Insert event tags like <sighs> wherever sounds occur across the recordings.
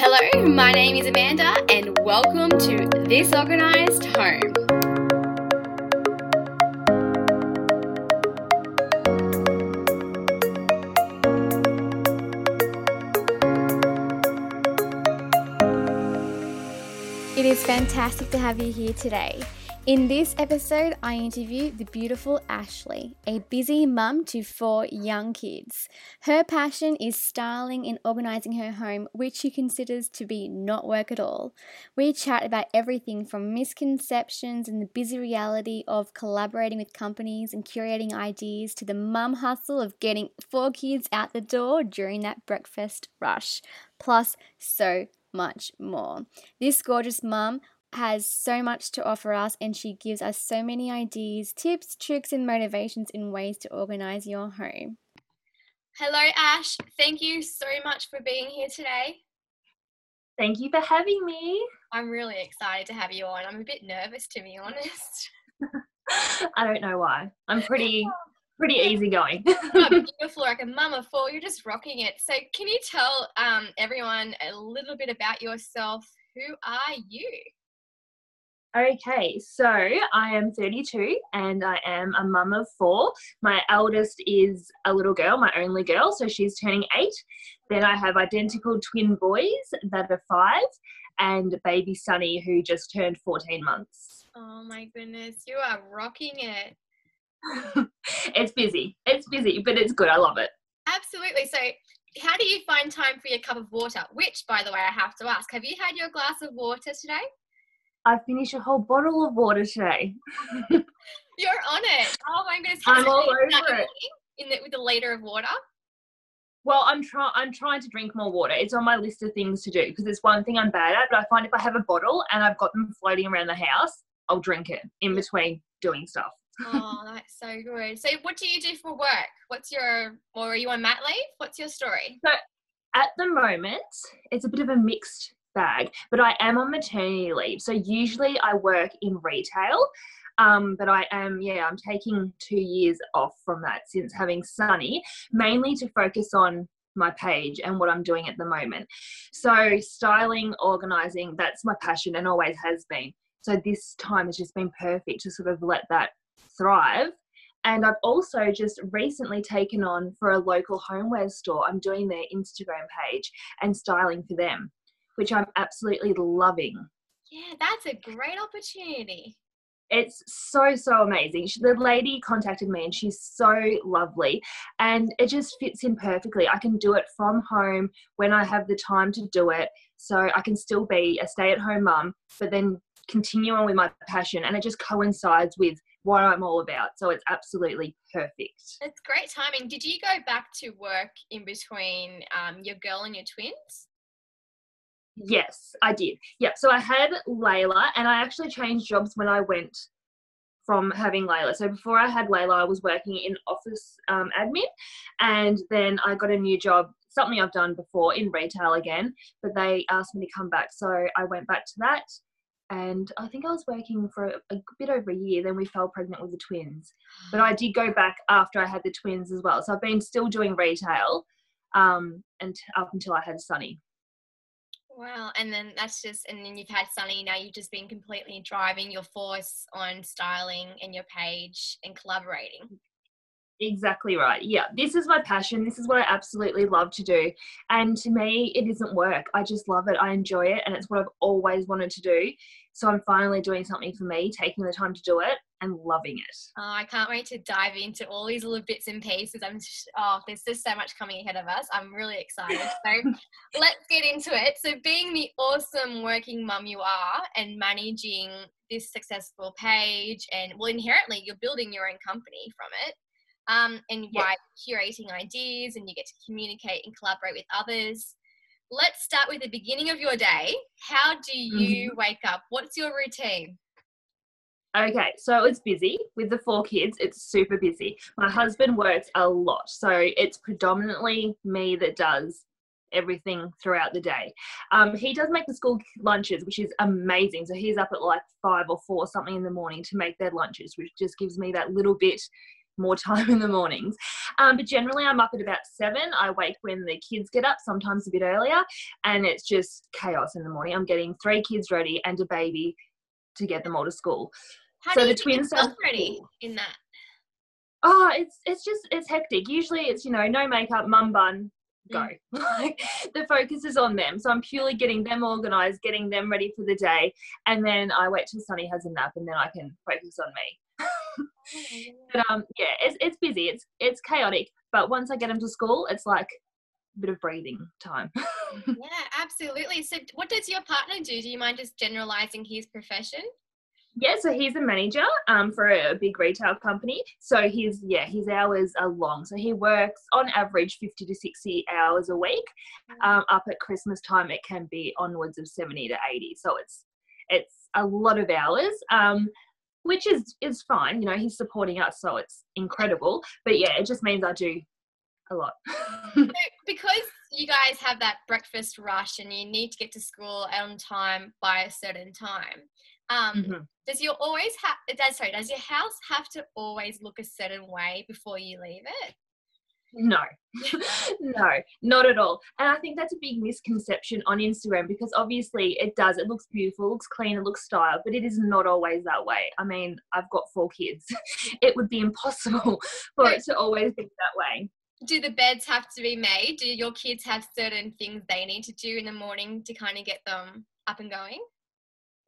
Hello, my name is Amanda, and welcome to This Organised Home. It is fantastic to have you here today. In this episode, I interview the beautiful Ashlee, a busy mum to four young kids. Her passion is styling and organising her home, which she considers to be not work at all. We chat about everything from misconceptions and the busy reality of collaborating with companies and curating ideas to the mum hustle of getting four kids out the door during that breakfast rush, plus so much more. This gorgeous mum has so much to offer us and she gives us so many ideas, tips, tricks, and motivations in ways to organize your home. Hello, Ash. Thank you so much for being here today. Thank you for having me. I'm really excited to have you on. I'm a bit nervous to be honest. <laughs> I don't know why. I'm pretty pretty easygoing. beautiful, <laughs> like a mum of four. You're just rocking it. So, can you tell um, everyone a little bit about yourself? Who are you? Okay, so I am 32 and I am a mum of four. My eldest is a little girl, my only girl, so she's turning eight. Then I have identical twin boys that are five and baby Sunny who just turned 14 months. Oh my goodness, you are rocking it. <laughs> it's busy, it's busy, but it's good. I love it. Absolutely. So, how do you find time for your cup of water? Which, by the way, I have to ask, have you had your glass of water today? I finished a whole bottle of water today. <laughs> You're on it. Oh my goodness. I'm all over it. In the, with a liter of water. Well, I'm trying. I'm trying to drink more water. It's on my list of things to do because it's one thing I'm bad at. But I find if I have a bottle and I've got them floating around the house, I'll drink it in between doing stuff. oh, <laughs> that's so good. So, what do you do for work? What's your, or are you on mat leave? What's your story? So, at the moment, it's a bit of a mixed bag, but I am on maternity leave. So usually I work in retail. Um, but I am, yeah, I'm taking two years off from that since having Sunny, mainly to focus on my page and what I'm doing at the moment. So, styling, organizing, that's my passion and always has been. So, this time has just been perfect to sort of let that thrive. And I've also just recently taken on for a local homeware store, I'm doing their Instagram page and styling for them which I'm absolutely loving. Yeah, that's a great opportunity. It's so, so amazing. The lady contacted me and she's so lovely and it just fits in perfectly. I can do it from home when I have the time to do it. So I can still be a stay at home mum, but then continue on with my passion and it just coincides with what I'm all about. So it's absolutely perfect. It's great timing. Did you go back to work in between um, your girl and your twins? Yes, I did. Yeah, so I had Layla, and I actually changed jobs when I went from having Layla. So before I had Layla, I was working in office um, admin, and then I got a new job, something I've done before in retail again. But they asked me to come back, so I went back to that. And I think I was working for a, a bit over a year. Then we fell pregnant with the twins. But I did go back after I had the twins as well. So I've been still doing retail um, and up until I had Sunny. Wow. And then that's just, and then you've had Sunny, now you've just been completely driving your force on styling and your page and collaborating. Exactly right. Yeah, this is my passion. This is what I absolutely love to do. And to me, it isn't work. I just love it. I enjoy it. And it's what I've always wanted to do. So I'm finally doing something for me, taking the time to do it and loving it. Oh, I can't wait to dive into all these little bits and pieces. I'm just, oh, there's just so much coming ahead of us. I'm really excited. <laughs> So let's get into it. So being the awesome working mum you are and managing this successful page and well inherently you're building your own company from it. Um, and yeah. by curating ideas and you get to communicate and collaborate with others let's start with the beginning of your day. How do you mm-hmm. wake up? What's your routine? Okay, so it's busy with the four kids. It's super busy. My husband works a lot, so it's predominantly me that does everything throughout the day. Um, he does make the school lunches, which is amazing. So he's up at like five or four something in the morning to make their lunches, which just gives me that little bit more time in the mornings. Um, but generally, I'm up at about seven. I wake when the kids get up, sometimes a bit earlier, and it's just chaos in the morning. I'm getting three kids ready and a baby to get them all to school. How so the twins are ready in that? Oh, it's it's just it's hectic. Usually, it's you know no makeup, mum bun, go. Mm. <laughs> like the focus is on them. So I'm purely getting them organized, getting them ready for the day, and then I wait till Sunny has a nap, and then I can focus on me. But um, yeah, it's it's busy. It's it's chaotic. But once I get him to school, it's like a bit of breathing time. <laughs> yeah, absolutely. So, what does your partner do? Do you mind just generalizing his profession? Yeah, so he's a manager um, for a big retail company. So his yeah his hours are long. So he works on average fifty to sixty hours a week. Mm. Um, up at Christmas time, it can be onwards of seventy to eighty. So it's it's a lot of hours. Um, which is is fine. You know, he's supporting us, so it's incredible. But yeah, it just means I do a lot. so <laughs> because you guys have that breakfast rush and you need to get to school on time by a certain time. Um, mm-hmm. Does your always have? Does sorry? Does your house have to always look a certain way before you leave it? No, <laughs> no, not at all. And I think that's a big misconception on Instagram because obviously it does. It looks beautiful, it looks clean, it looks styled, but it is not always that way. I mean, I've got four kids. <laughs> it would be impossible <laughs> for it to always be that way. Do the beds have to be made? Do your kids have certain things they need to do in the morning to kind of get them up and going?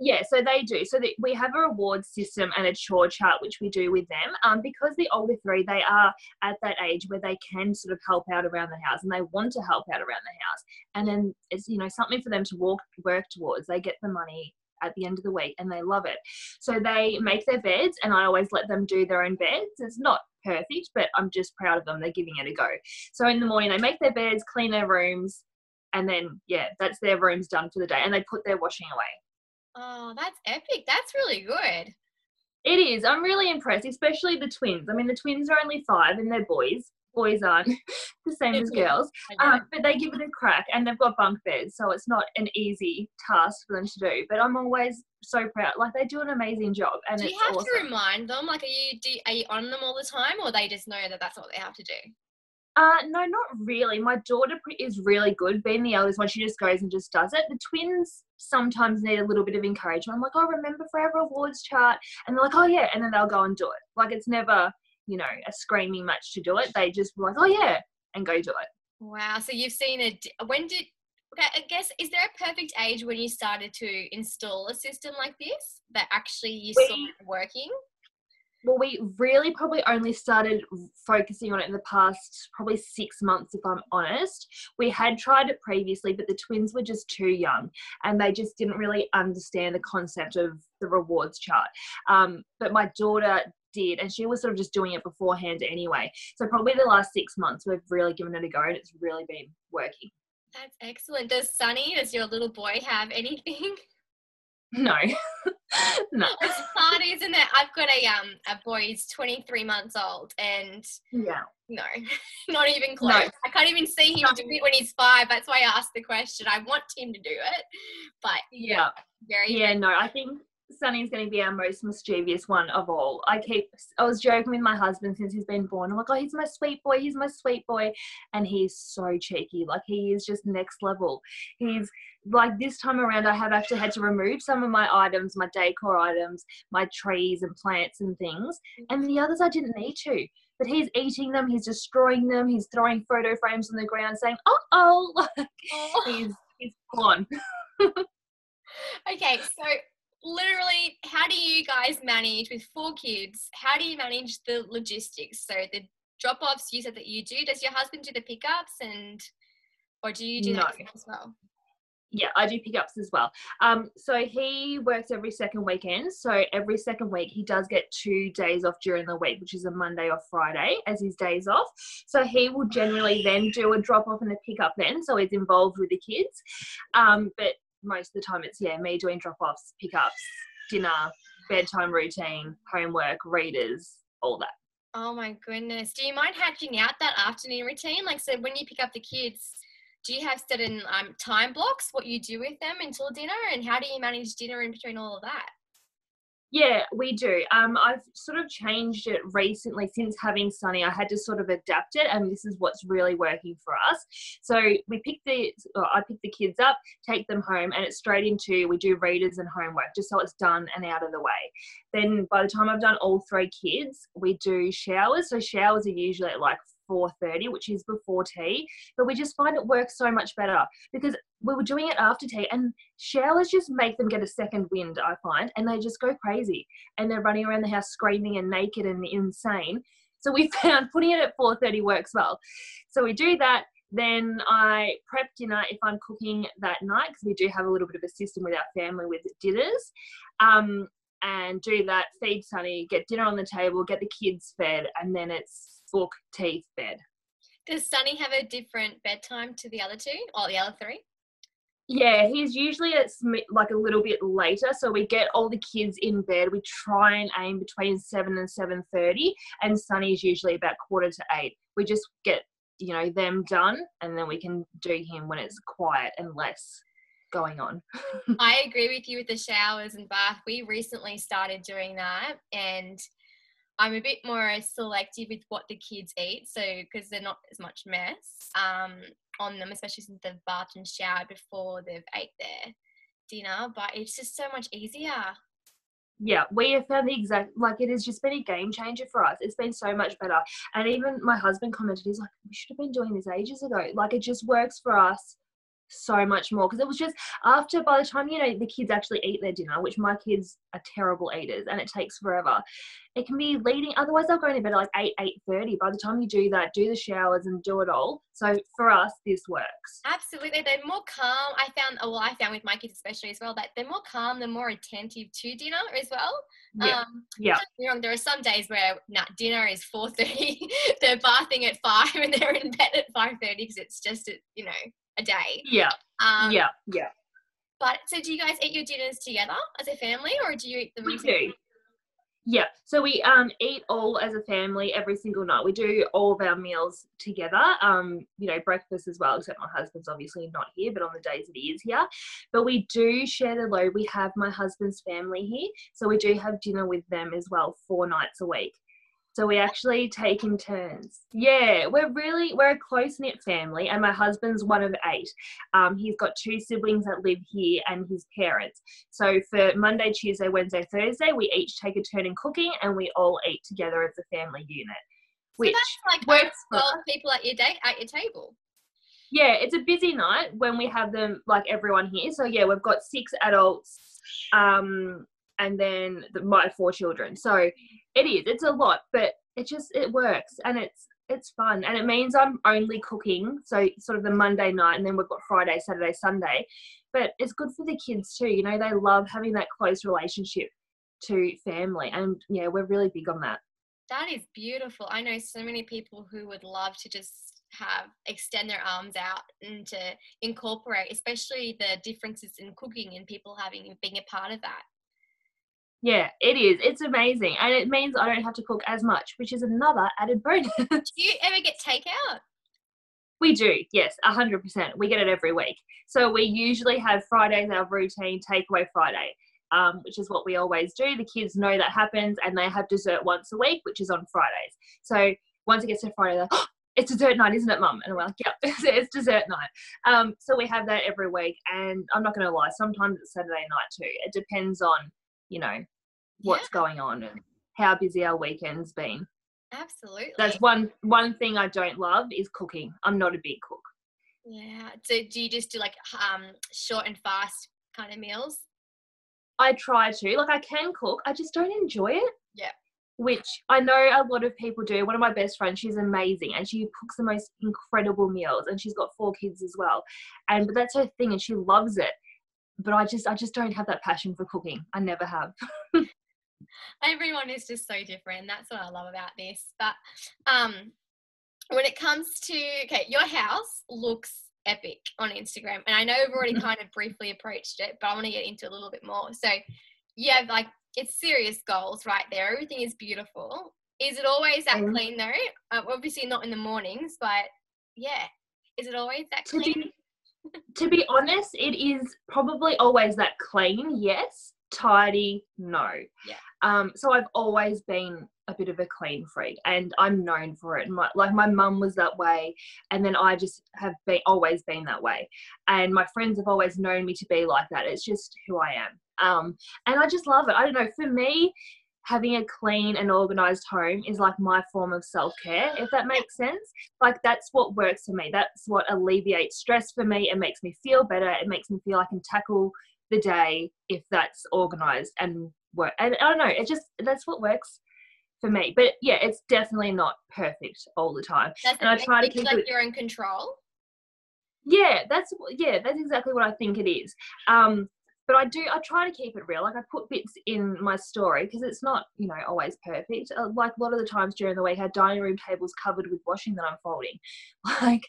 Yeah, so they do. So the, we have a reward system and a chore chart, which we do with them. Um, because the older three, they are at that age where they can sort of help out around the house and they want to help out around the house. And then it's, you know, something for them to walk, work towards. They get the money at the end of the week and they love it. So they make their beds and I always let them do their own beds. It's not perfect, but I'm just proud of them. They're giving it a go. So in the morning, they make their beds, clean their rooms, and then, yeah, that's their rooms done for the day. And they put their washing away. Oh, that's epic. That's really good. It is. I'm really impressed, especially the twins. I mean, the twins are only five and they're boys. Boys aren't <laughs> the same as girls, um, but they give it a crack and they've got bunk beds, so it's not an easy task for them to do. But I'm always so proud. Like they do an amazing job, and do you have awesome. to remind them? Like, are you do, are you on them all the time, or they just know that that's what they have to do? Uh, no, not really. My daughter is really good. Being the eldest one, she just goes and just does it. The twins sometimes need a little bit of encouragement. I'm like, oh, remember Forever Awards chart? And they're like, oh, yeah. And then they'll go and do it. Like, it's never, you know, a screaming match to do it. They just like, oh, yeah, and go do it. Wow. So you've seen it. When did, okay, I guess, is there a perfect age when you started to install a system like this that actually you we, saw it working? Well, we really probably only started focusing on it in the past probably six months, if I'm honest. We had tried it previously, but the twins were just too young and they just didn't really understand the concept of the rewards chart. Um, but my daughter did, and she was sort of just doing it beforehand anyway. So, probably the last six months, we've really given it a go and it's really been working. That's excellent. Does Sunny, does your little boy have anything? <laughs> No. <laughs> <laughs> no. It's hard, isn't it? I've got a um a boy, he's 23 months old and yeah. No, <laughs> not even close. No. I can't even see him do it when he's five. That's why I asked the question. I want him to do it. But yeah. Very Yeah, no, I think Sunny's going to be our most mischievous one of all. I keep, I was joking with my husband since he's been born. I'm like, oh, he's my sweet boy. He's my sweet boy. And he's so cheeky. Like, he is just next level. He's like, this time around, I have actually had to remove some of my items, my decor items, my trees and plants and things. And the others I didn't need to. But he's eating them, he's destroying them, he's throwing photo frames on the ground saying, <laughs> oh, oh, like, he's, he's gone. <laughs> okay, so literally, how do you guys manage with four kids? How do you manage the logistics? So the drop offs you said that you do. Does your husband do the pickups and or do you do no. that as well? Yeah, I do pickups as well. Um, so he works every second weekend. So every second week he does get two days off during the week, which is a Monday or Friday as his days off. So he will generally then do a drop off and a pickup then. So he's involved with the kids. Um, but most of the time it's yeah me doing drop offs, pickups, dinner, bedtime routine, homework, readers, all that. Oh my goodness! Do you mind hatching out that afternoon routine? Like, so when you pick up the kids, do you have certain um, time blocks what you do with them until dinner, and how do you manage dinner in between all of that? Yeah, we do. Um, I've sort of changed it recently since having Sunny. I had to sort of adapt it, and this is what's really working for us. So we pick the, I pick the kids up, take them home, and it's straight into we do readers and homework, just so it's done and out of the way. Then by the time I've done all three kids, we do showers. So showers are usually at like 4.30 which is before tea but we just find it works so much better because we were doing it after tea and showers just make them get a second wind i find and they just go crazy and they're running around the house screaming and naked and insane so we <laughs> found putting it at 4.30 works well so we do that then I prep dinner if I'm cooking that night because we do have a little bit of a system with our family with dinners. Um, and do that, feed Sunny, get dinner on the table, get the kids fed, and then it's book, teeth, bed. Does Sunny have a different bedtime to the other two or the other three? Yeah, he's usually at like a little bit later, so we get all the kids in bed. We try and aim between seven and seven thirty, and Sunny's usually about quarter to eight. We just get you know them done, and then we can do him when it's quiet and less going on. <laughs> I agree with you with the showers and bath. We recently started doing that, and I'm a bit more selective with what the kids eat, so because they're not as much mess um, on them, especially since they've bathed and showered before they've ate their dinner. But it's just so much easier. Yeah, we have found the exact like it has just been a game changer for us. It's been so much better. And even my husband commented, he's like, We should have been doing this ages ago. Like it just works for us so much more because it was just after by the time you know the kids actually eat their dinner which my kids are terrible eaters and it takes forever it can be leading otherwise they'll go to bed at like 8 8 30 by the time you do that do the showers and do it all. So for us this works. Absolutely they're more calm i found well i found with my kids especially as well that they're more calm they're more attentive to dinner as well. Yeah um, yeah. wrong there are some days where nah, dinner is 4.30 <laughs> they're bathing at 5 and they're in bed at 5.30 because it's just you know a day. Yeah. Um, yeah. Yeah. But so, do you guys eat your dinners together as a family, or do you eat them? We do. Yeah, so we um, eat all as a family every single night. We do all of our meals together. Um, you know, breakfast as well. Except my husband's obviously not here, but on the days that he is here, but we do share the load. We have my husband's family here, so we do have dinner with them as well, four nights a week. So we actually take in turns. Yeah, we're really we're a close knit family, and my husband's one of eight. Um, he's got two siblings that live here and his parents. So for Monday, Tuesday, Wednesday, Thursday, we each take a turn in cooking, and we all eat together as a family unit. Which so that's like works twelve people at your day at your table. Yeah, it's a busy night when we have them like everyone here. So yeah, we've got six adults. Um, and then the, my four children. So it is, it's a lot, but it just it works and it's it's fun and it means I'm only cooking, so sort of the Monday night, and then we've got Friday, Saturday, Sunday. But it's good for the kids too. You know, they love having that close relationship to family, and yeah, we're really big on that. That is beautiful. I know so many people who would love to just have extend their arms out and to incorporate, especially the differences in cooking and people having being a part of that. Yeah, it is. It's amazing. And it means I don't have to cook as much, which is another added bonus. <laughs> do you ever get takeout? We do, yes, 100%. We get it every week. So we usually have Fridays, our routine takeaway Friday, um, which is what we always do. The kids know that happens and they have dessert once a week, which is on Fridays. So once it gets to Friday, they're like, oh, it's dessert night, isn't it, mum? And we're like, yep, <laughs> it's dessert night. Um, so we have that every week. And I'm not going to lie, sometimes it's Saturday night too. It depends on you know what's yeah. going on and how busy our weekend's been. Absolutely. that's one one thing i don't love is cooking. I'm not a big cook. Yeah. So do you just do like um short and fast kind of meals? I try to. Like i can cook i just don't enjoy it. Yeah. Which I know a lot of people do. One of my best friends, she's amazing and she cooks the most incredible meals and she's got four kids as well. And but that's her thing and she loves it but I just I just don't have that passion for cooking. I never have. <laughs> Everyone is just so different. That's what I love about this. But um when it comes to okay, your house looks epic on Instagram. And I know we've already kind of briefly approached it, but I want to get into a little bit more. So you have like it's serious goals right there. Everything is beautiful. Is it always that mm-hmm. clean though? Uh, obviously not in the mornings, but yeah. Is it always that clean? To be honest, it is probably always that clean, yes. tidy, no. Yeah. Um, so I've always been a bit of a clean freak and I'm known for it. My, like my mum was that way and then I just have been always been that way. And my friends have always known me to be like that. It's just who I am. Um, and I just love it. I don't know, for me, having a clean and organized home is like my form of self-care if that makes sense. Like that's what works for me. That's what alleviates stress for me. It makes me feel better. It makes me feel i can tackle the day if that's organized and work and i don't know it just that's what works for me. But yeah it's definitely not perfect all the time. That's and i try to keep like it you're in control. Yeah that's yeah that's exactly what i think it is. Um but I do I try to keep it real. Like I put bits in my story because it's not you know always perfect. Uh, like a lot of the times during the week, our dining room table's covered with washing that I'm folding. <laughs> Like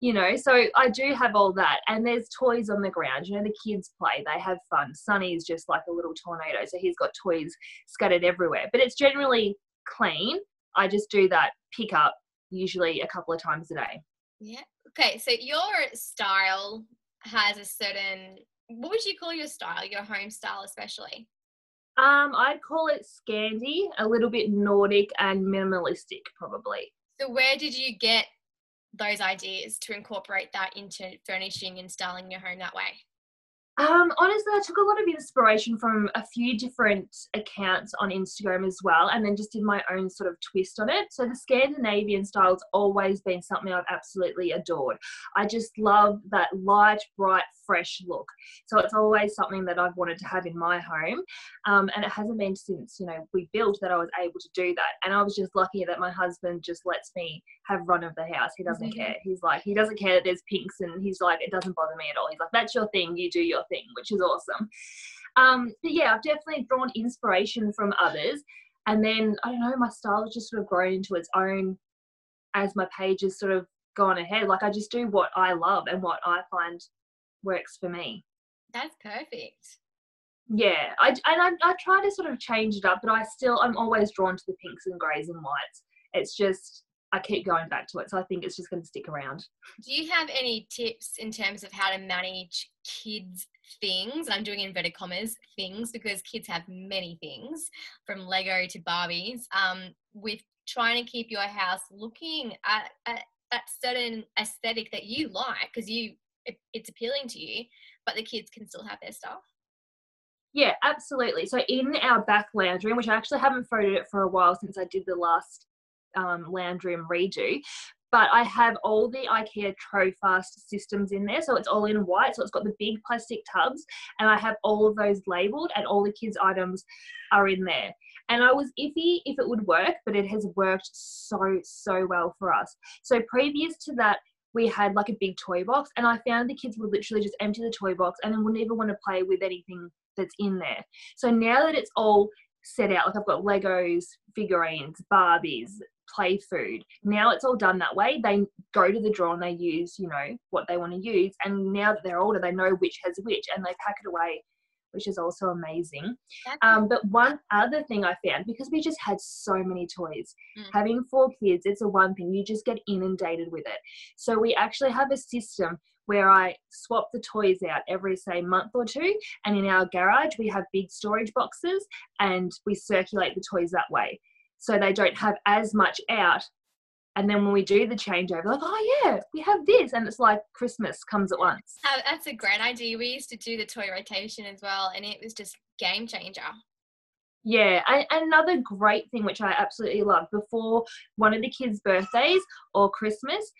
you know, so I do have all that, and there's toys on the ground. You know, the kids play, they have fun. Sunny's just like a little tornado, so he's got toys scattered everywhere. But it's generally clean. I just do that pick up usually a couple of times a day. Yeah. Okay. So your style has a certain what would you call your style, your home style especially? Um, I'd call it Scandi, a little bit Nordic and minimalistic, probably. So, where did you get those ideas to incorporate that into furnishing and styling your home that way? Um, honestly, I took a lot of inspiration from a few different accounts on Instagram as well, and then just did my own sort of twist on it. So the Scandinavian style's always been something I've absolutely adored. I just love that light, bright, fresh look. So it's always something that I've wanted to have in my home, um, and it hasn't been since you know we built that I was able to do that. And I was just lucky that my husband just lets me have run of the house. He doesn't mm-hmm. care. He's like he doesn't care that there's pinks, and he's like it doesn't bother me at all. He's like that's your thing. You do your thing, which is awesome. Um, but yeah, I've definitely drawn inspiration from others. And then I don't know, my style has just sort of grown into its own as my page has sort of gone ahead. Like I just do what I love and what I find works for me. That's perfect. Yeah, I and I, I try to sort of change it up, but I still I'm always drawn to the pinks and greys and whites. It's just I keep going back to it, so I think it's just going to stick around. Do you have any tips in terms of how to manage kids' things? I'm doing inverted commas things because kids have many things from Lego to Barbies. Um, with trying to keep your house looking at, at that certain aesthetic that you like because you it, it's appealing to you, but the kids can still have their stuff. Yeah, absolutely. So in our back lounge room, which I actually haven't photoed it for a while since I did the last um, lounge room redo, but I have all the IKEA Trofast systems in there. So it's all in white. So it's got the big plastic tubs and I have all of those labeled and all the kids' items are in there. And I was iffy if it would work, but it has worked so, so well for us. So previous to that, we had like a big toy box and I found the kids would literally just empty the toy box and then wouldn't even want to play with anything that's in there. So now that it's all set out, like I've got Legos, figurines, Barbies, play food. Now it's all done that way. They go to the drawer and they use, you know, what they want to use. And now that they're older, they know which has which and they pack it away which is also amazing. Um, but one other thing I found, because we just had so many toys, mm. having four kids, it's a one thing, you just get inundated with it. So we actually have a system where I swap the toys out every, say, month or two. And in our garage, we have big storage boxes and we circulate the toys that way. So they don't have as much out and then when we do the changeover, like, oh yeah, we have this, and it's like Christmas comes at once. Uh, that's a great idea. We used to do the toy rotation as well, and it was just game changer. Yeah, and another great thing which I absolutely love before one of the kids' birthdays or Christmas,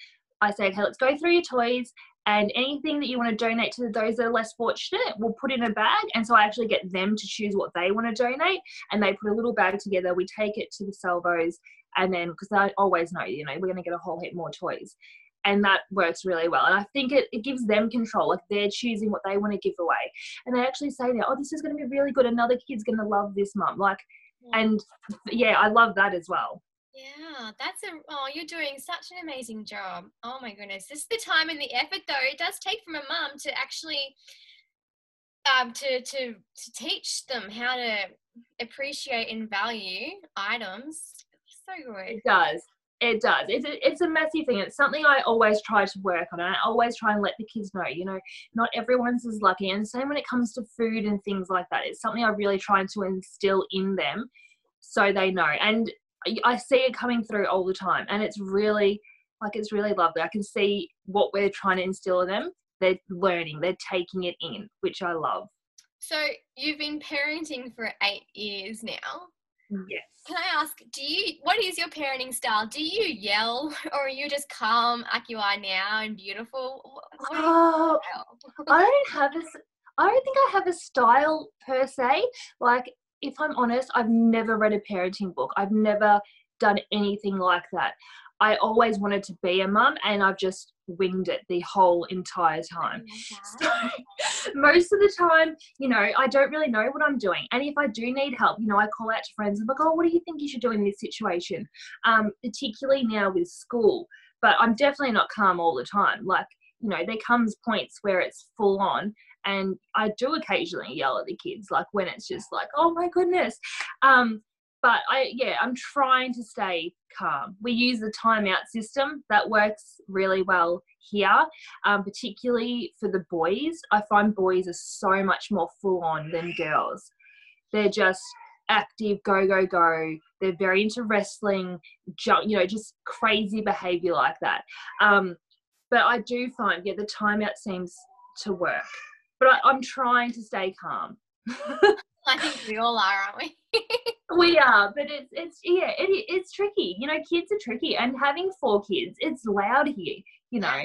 I said, hey, let's go through your toys and anything that you want to donate to those that are less fortunate, we'll put in a bag. And so I actually get them to choose what they want to donate, and they put a little bag together. We take it to the salvos, and then because I always know, you know, we're going to get a whole heap more toys. And that works really well. And I think it, it gives them control. Like they're choosing what they want to give away. And they actually say now, oh, this is going to be really good. Another kid's going to love this mum. Like, yeah. and yeah, I love that as well. Yeah, that's a oh, you're doing such an amazing job. Oh my goodness. This is the time and the effort though it does take from a mum to actually um to to to teach them how to appreciate and value items. So good. It does. It does. It's a, it's a massive thing. It's something I always try to work on. And I always try and let the kids know, you know, not everyone's as lucky. And same when it comes to food and things like that. It's something I really try to instill in them so they know. And I see it coming through all the time. And it's really, like, it's really lovely. I can see what we're trying to instill in them. They're learning, they're taking it in, which I love. So you've been parenting for eight years now. Mm. Yes. Can I ask, do you what is your parenting style? Do you yell <laughs> or are you just calm like you are now and beautiful? Oh, I don't have a I don't think I have a style per se. Like if I'm honest, I've never read a parenting book. I've never done anything like that. I always wanted to be a mum and I've just winged it the whole entire time. <laughs> So, most of the time, you know, I don't really know what I'm doing. And if I do need help, you know, I call out to friends and like, oh, what do you think you should do in this situation? Um, particularly now with school. But I'm definitely not calm all the time. Like, you know, there comes points where it's full on and I do occasionally yell at the kids, like when it's just like, oh my goodness. Um, but I, yeah, I'm trying to stay calm. We use the timeout system that works really well here, um, particularly for the boys. I find boys are so much more full on than girls. They're just active, go, go, go. They're very into wrestling, jump, you know, just crazy behavior like that. Um, but I do find, yeah, the timeout seems to work. But I, I'm trying to stay calm. <laughs> I think we all are, aren't we? <laughs> Oh, we are, but it's it's yeah, it, it's tricky. You know, kids are tricky, and having four kids, it's loud here. You know,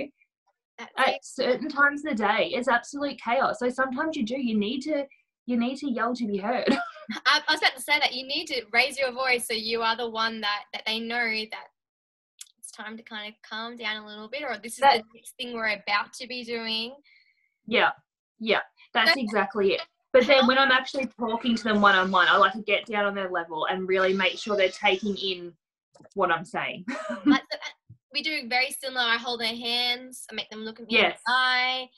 at certain times of the day, it's absolute chaos. So sometimes you do, you need to you need to yell to be heard. <laughs> I, I was about to say that you need to raise your voice so you are the one that that they know that it's time to kind of calm down a little bit, or this is that, the next thing we're about to be doing. Yeah, yeah, that's exactly it. But then when I'm actually talking to them one on one, I like to get down on their level and really make sure they're taking in what I'm saying. <laughs> we do very similar. I hold their hands, I make them look at me yes. in the eye.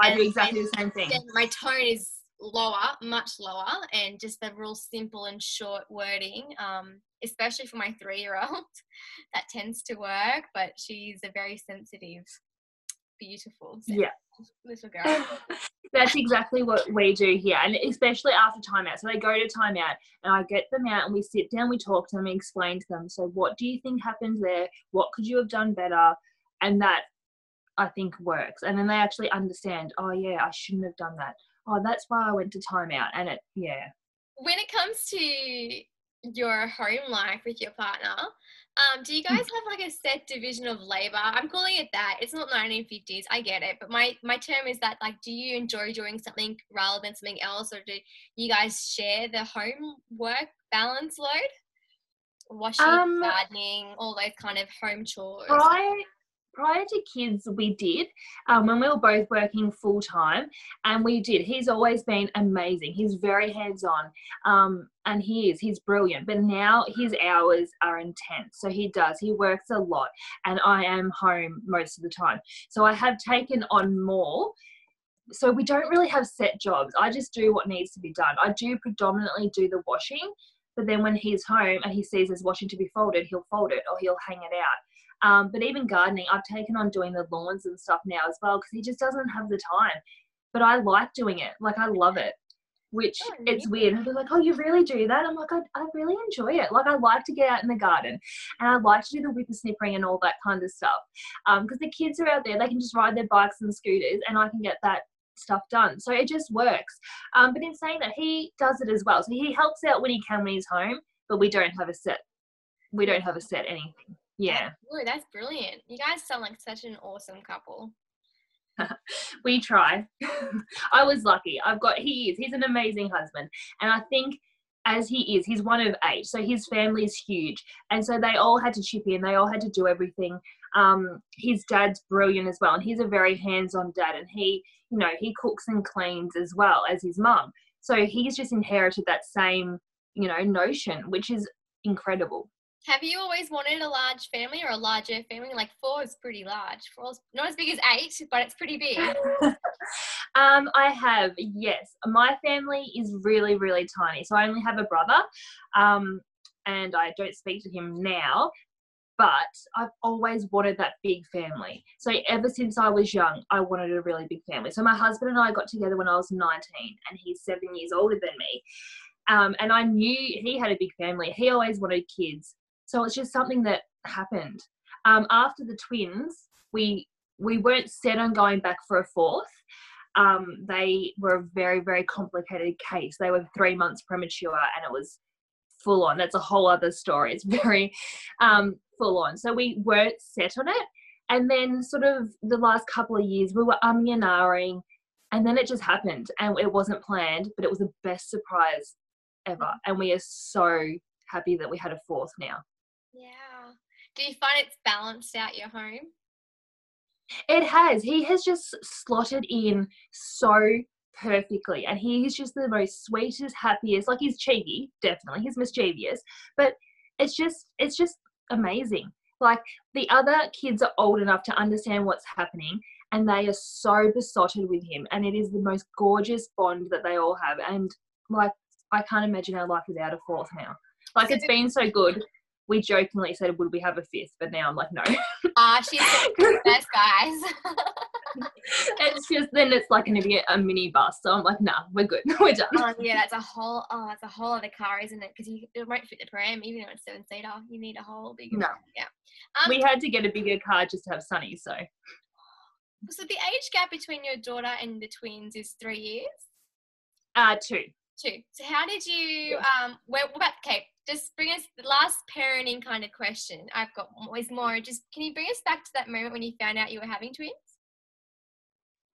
I do exactly the same thing. My tone is lower, much lower, and just the real simple and short wording. Um, especially for my three-year-old, <laughs> that tends to work. But she's a very sensitive, beautiful. Yeah little girl. <laughs> That's exactly what we do here, and especially after timeout. So they go to timeout, and I get them out, and we sit down, we talk to them, and explain to them. So, what do you think happens there? What could you have done better? And that I think works. And then they actually understand. Oh yeah, I shouldn't have done that. Oh, that's why I went to timeout. And it, yeah. When it comes to your home life with your partner, um, do you guys have like a set division of labor? I'm calling it that. It's not 1950s. I get it, but my my term is that like, do you enjoy doing something rather than something else, or do you guys share the home work balance load? Washing, um, gardening, all those kind of home chores. I prior to kids, we did um, when we were both working full time, and we did. He's always been amazing. He's very hands on, um, and he is. He's brilliant. But now his hours are intense, so he does. He works a lot, and I am home most of the time. So I have taken on more. So we don't really have set jobs. I just do what needs to be done. I do predominantly do the washing. But then when he's home and he sees there's washing to be folded, he'll fold it or he'll hang it out. Um, but even gardening, I've taken on doing the lawns and stuff now as well because he just doesn't have the time. But I like doing it. Like I love it. Which oh, it's weird. And they're like, oh, you really do that? I'm like, I, I really enjoy it. Like I like to get out in the garden and I like to do the whippersnippering and all that kind of stuff. Because um, the kids are out there, they can just ride their bikes and scooters and I can get that stuff done. So it just works. Um, but in saying that, he does it as well. So he helps out when he can when he's home, but we don't have a set. We don't have a set anything. Yeah. Ooh, that's brilliant. You guys sound like such an awesome couple. <laughs> we try. <laughs> I was lucky. I've got, he is, he's an amazing husband. And I think as he is, he's one of eight. So his family is huge. And so they all had to chip in, they all had to do everything. Um, his dad's brilliant as well. And he's a very hands on dad. And he, you know, he cooks and cleans as well as his mum. So he's just inherited that same, you know, notion, which is incredible. Have you always wanted a large family or a larger family? Like four is pretty large. Four is not as big as eight, but it's pretty big. <laughs> um, I have, yes. My family is really, really tiny. So I only have a brother, um, and I don't speak to him now. but I've always wanted that big family. So ever since I was young, I wanted a really big family. So my husband and I got together when I was 19, and he's seven years older than me. Um, and I knew he had a big family. He always wanted kids, so it's just something that happened. Um, after the twins, we we weren't set on going back for a fourth. Um, they were a very very complicated case. They were three months premature, and it was full on. That's a whole other story. It's <laughs> very um, full on. So we weren't set on it. And then, sort of, the last couple of years, we were umming and ahhing, and then it just happened. And it wasn't planned, but it was the best surprise ever. And we are so happy that we had a fourth now. Yeah. Do you find it's balanced out your home? It has. He has just slotted in so perfectly. And he's just the most sweetest, happiest. Like he's cheeky, definitely. He's mischievous, but it's just it's just amazing. Like the other kids are old enough to understand what's happening and they are so besotted with him and it is the most gorgeous bond that they all have and like I can't imagine our life without a fourth now. Like it's been so good. We jokingly said, "Would we have a fifth? But now I'm like, no. Ah, uh, she's the <laughs> best, guys. <laughs> it's just then it's like going to be a mini bus. So I'm like, nah, we're good. <laughs> we're done. Oh, yeah, that's a whole. Oh, that's a whole other car, isn't it? Because you it won't fit the pram, even though it's seven seater. You need a whole big. No. Yeah. Um, we had to get a bigger car just to have Sunny. So. So the age gap between your daughter and the twins is three years. Uh, two. Two. So how did you? Um, where what about okay? Just bring us the last parenting kind of question I've got is more. Just can you bring us back to that moment when you found out you were having twins?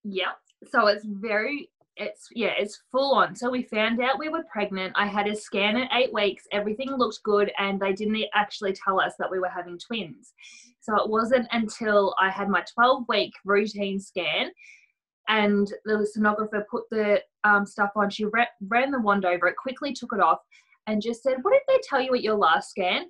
Yeah. So it's very it's yeah, it's full on. So we found out we were pregnant. I had a scan at eight weeks. Everything looked good, and they didn't actually tell us that we were having twins. So it wasn't until I had my 12 week routine scan, and the sonographer put the um, stuff on. She ra- ran the wand over it, quickly took it off, and just said, "What did they tell you at your last scan?"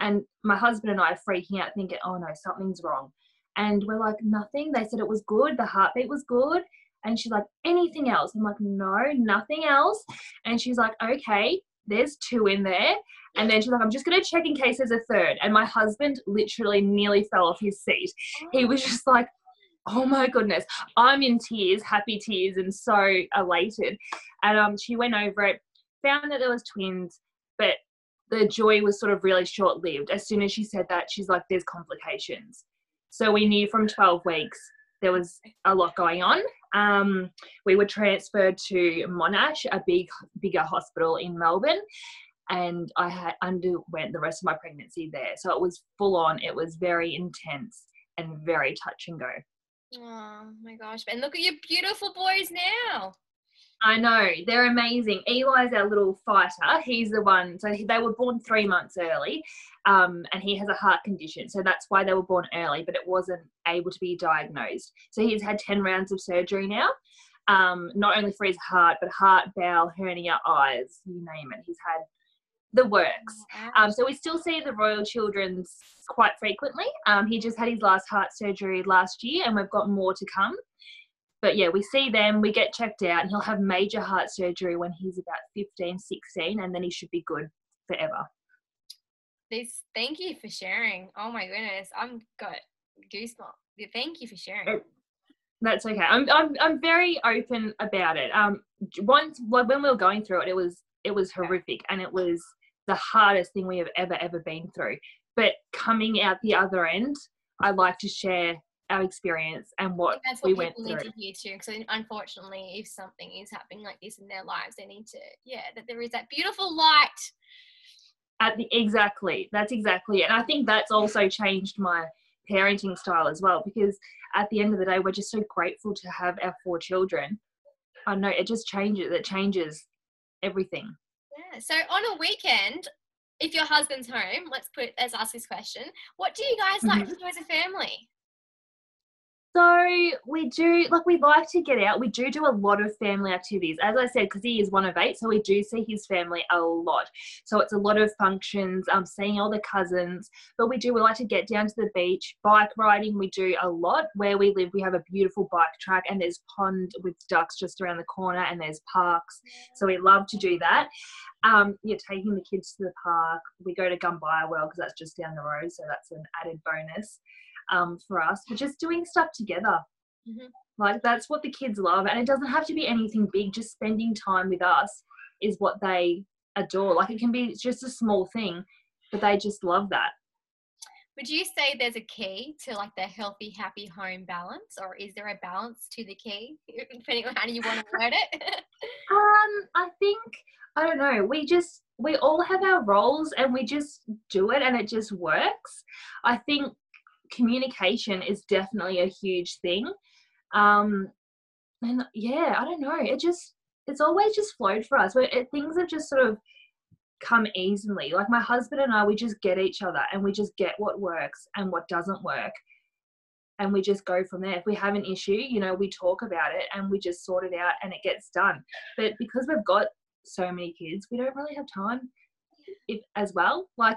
And my husband and I are freaking out, thinking, "Oh no, something's wrong." And we're like, nothing. They said it was good. The heartbeat was good. And she's like, anything else? I'm like, no, nothing else. And she's like, okay, there's two in there. And then she's like, I'm just going to check in case there's a third. And my husband literally nearly fell off his seat. He was just like, oh my goodness. I'm in tears, happy tears, and so elated. And um, she went over it, found that there was twins, but the joy was sort of really short lived. As soon as she said that, she's like, there's complications. So we knew from 12 weeks there was a lot going on. Um, we were transferred to Monash, a big, bigger hospital in Melbourne, and I had underwent the rest of my pregnancy there. So it was full on. It was very intense and very touch and go. Oh my gosh! And look at your beautiful boys now. I know they're amazing. Eli's our little fighter. He's the one. So they were born three months early, um, and he has a heart condition. So that's why they were born early, but it wasn't able to be diagnosed. So he's had ten rounds of surgery now. Um, not only for his heart, but heart, bowel, hernia, eyes, you name it. He's had the works. Oh, um, so we still see the Royal Children's quite frequently. Um, he just had his last heart surgery last year, and we've got more to come but yeah, we see them, we get checked out, and he'll have major heart surgery when he's about 15, 16, and then he should be good forever. This, thank you for sharing. Oh my goodness, I'm got goosebumps. Thank you for sharing. That's okay. I'm, I'm, I'm very open about it. Um, once like when we were going through it, it was it was horrific, and it was the hardest thing we have ever ever been through. But coming out the other end, I like to share our experience and what, that's what we went through. need to hear too. Because unfortunately, if something is happening like this in their lives, they need to yeah that there is that beautiful light. At the exactly, that's exactly, and I think that's also changed my parenting style as well because at the end of the day, we're just so grateful to have our four children. I know it just changes. It changes everything. So on a weekend, if your husband's home, let's put let's ask this question: What do you guys like mm-hmm. to do as a family? So we do like we like to get out. We do do a lot of family activities, as I said, because he is one of eight. So we do see his family a lot. So it's a lot of functions, um, seeing all the cousins. But we do we like to get down to the beach, bike riding. We do a lot. Where we live, we have a beautiful bike track, and there's pond with ducks just around the corner, and there's parks. So we love to do that. Um, yeah, taking the kids to the park. We go to Gumbaya World because that's just down the road, so that's an added bonus um, for us. We're just doing stuff together. Mm-hmm. Like that's what the kids love, and it doesn't have to be anything big. Just spending time with us is what they adore. Like it can be just a small thing, but they just love that. Would you say there's a key to like the healthy, happy home balance, or is there a balance to the key, <laughs> depending on how you want to <laughs> word it? um, I think I don't know. We just we all have our roles, and we just do it, and it just works. I think communication is definitely a huge thing. Um, and yeah, I don't know. It just it's always just flowed for us. Where it, things have just sort of come easily. Like my husband and I, we just get each other and we just get what works and what doesn't work. And we just go from there. If we have an issue, you know, we talk about it and we just sort it out and it gets done. But because we've got so many kids, we don't really have time if as well. Like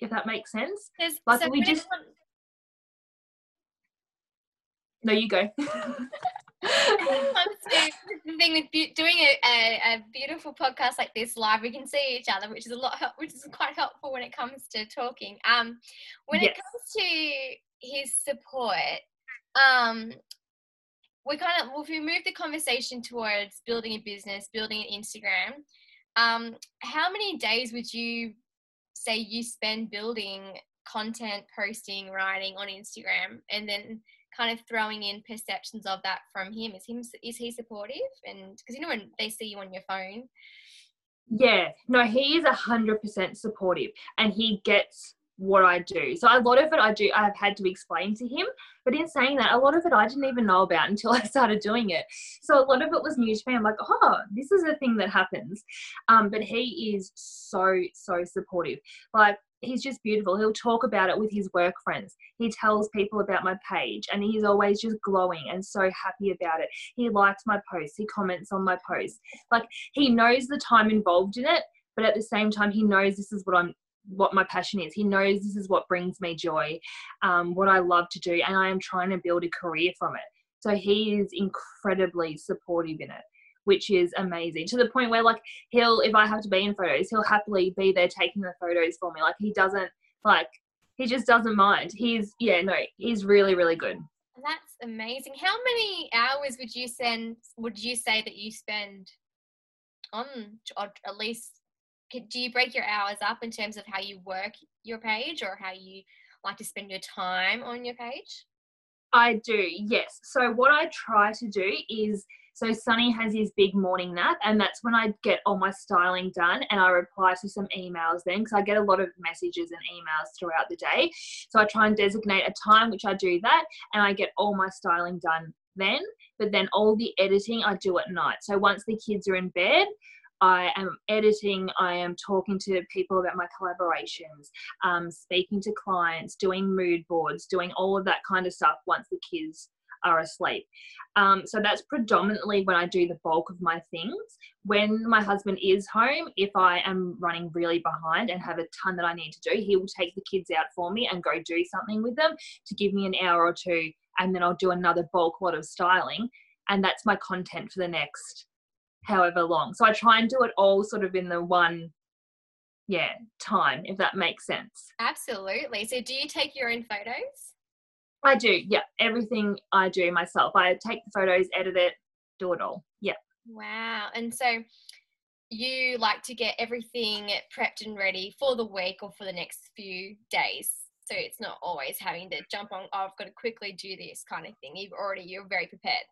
if that makes sense. There's, like so we just no, you go. <laughs> the thing with be- doing a, a, a, beautiful podcast like this live, we can see each other, which is a lot, help- which is quite helpful when it comes to talking. Um, when yes. it comes to his support, um, we kind of, well, if we move the conversation towards building a business, building an Instagram, um, how many days would you say you spend building content, posting, writing on Instagram, and then kind of throwing in perceptions of that from him is him is he supportive and because you know when they see you on your phone yeah no he is a hundred percent supportive and he gets what I do. So a lot of it I do I have had to explain to him. But in saying that, a lot of it I didn't even know about <laughs> until I started doing it. So a lot of it was new to me. I'm like, oh, this is a thing that happens. Um, but he is so, so supportive. Like he's just beautiful. He'll talk about it with his work friends. He tells people about my page and he's always just glowing and so happy about it. He likes my posts, he comments on my posts. Like he knows the time involved in it, but at the same time he knows this is what I'm what my passion is. He knows this is what brings me joy, um, what I love to do, and I am trying to build a career from it. So he is incredibly supportive in it which is amazing to the point where like he'll if I have to be in photos, he'll happily be there taking the photos for me. Like he doesn't like he just doesn't mind. He's yeah, no, he's really, really good. That's amazing. How many hours would you send would you say that you spend on or at least do you break your hours up in terms of how you work your page or how you like to spend your time on your page? I do, yes. So what I try to do is so Sunny has his big morning nap, and that's when I get all my styling done and I reply to some emails then because I get a lot of messages and emails throughout the day. So I try and designate a time which I do that and I get all my styling done then. But then all the editing I do at night. So once the kids are in bed, I am editing, I am talking to people about my collaborations, um, speaking to clients, doing mood boards, doing all of that kind of stuff once the kids are asleep. Um, so that's predominantly when I do the bulk of my things. When my husband is home, if I am running really behind and have a ton that I need to do, he will take the kids out for me and go do something with them to give me an hour or two, and then I'll do another bulk lot of styling. And that's my content for the next however long. So I try and do it all sort of in the one yeah time if that makes sense absolutely so do you take your own photos I do, yeah. Everything I do myself. I take the photos, edit it, do it all. Yeah. Wow. And so you like to get everything prepped and ready for the week or for the next few days. So it's not always having to jump on, oh, I've got to quickly do this kind of thing. You've already, you're very prepared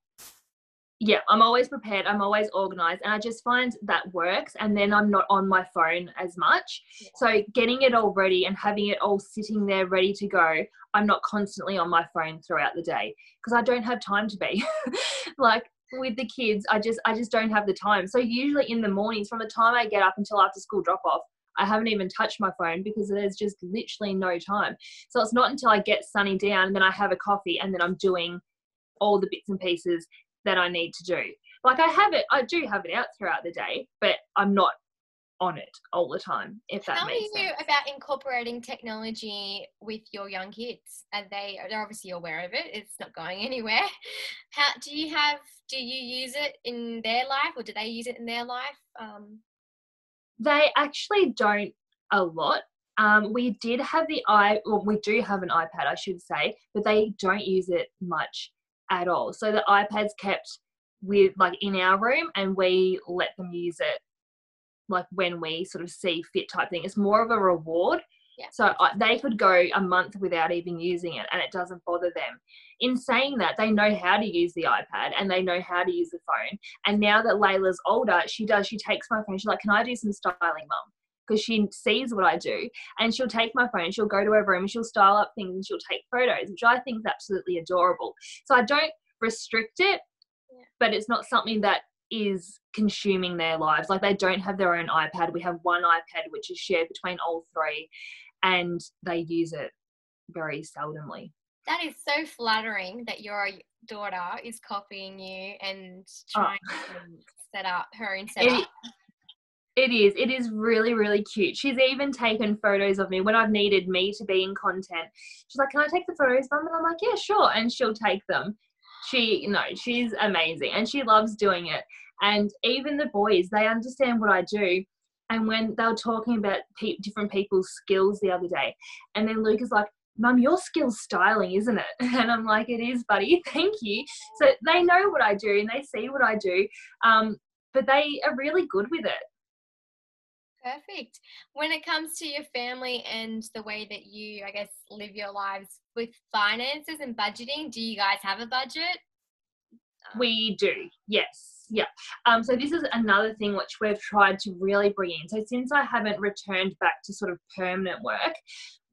yeah, I'm always prepared. I'm always organized. And I just find that works. And then I'm not on my phone as much. Yeah. So getting it all ready and having it all sitting there ready to go, I'm not constantly on my phone throughout the day because I don't have time to be. <laughs> like with the kids, I just I just don't have the time. So usually in the mornings from the time I get up until after school drop off, I haven't even touched my phone because there's just literally no time. So it's not until I get Sunny down and then I have a coffee and then I'm doing all the bits and pieces that I need to do. Like I have it, I do have it out throughout the day, but I'm not on it all the time. If that Tell makes me sense. about incorporating technology with your young kids. And they they're obviously aware of it. It's not going <laughs> anywhere. How do you have? Do you use it in their life, or do they use it in their life? Um, They actually don't a lot. Um, we did have the i, well, we do have an iPad, I should say, but they don't use it much at all. So the iPad's kept with like in our room, and we let them use it like when we sort of see fit type thing. It's more of a reward. Yeah. So I, they could go a month without even using it, and it doesn't bother them. In saying that, they know how to use the iPad and they know how to use the phone. And now that Layla's older, she does. She takes my phone. She's like, "Can I do some styling, mum?" Because she sees what I do, and she'll take my phone. She'll go to her room and she'll style up things and she'll take photos, which I think is absolutely adorable. So I don't restrict it, Yeah. but it's not something that is consuming their lives. Like they don't have their own iPad. We have one iPad which is shared between all three, and they use it very seldomly. that is so flattering that your daughter is copying you and oh. trying to set up her own setup. It is. It is really, really cute. She's even taken photos of me when I've needed me to be in content. She's like, "Can I take the photos, mum?" And I'm like, "Yeah, sure." And she'll take them. She, no, she's amazing, and she loves doing it. And even the boys, they understand what I do. And when they were talking about pe- different people's skills the other day, and then Luke is like, Mum, your skill's styling, isn't it? <laughs> And I'm like, it is, buddy. <laughs> Thank you. So they know what I do and they see what I do, um, but they are really good with it. Perfect. When it comes to your family and the way that you, I guess, live your lives with finances and budgeting, do you guys have a budget? Um, We do, yes, yeah. Um, so this is another thing which we've tried to really bring in. So since I haven't returned back to sort of permanent work,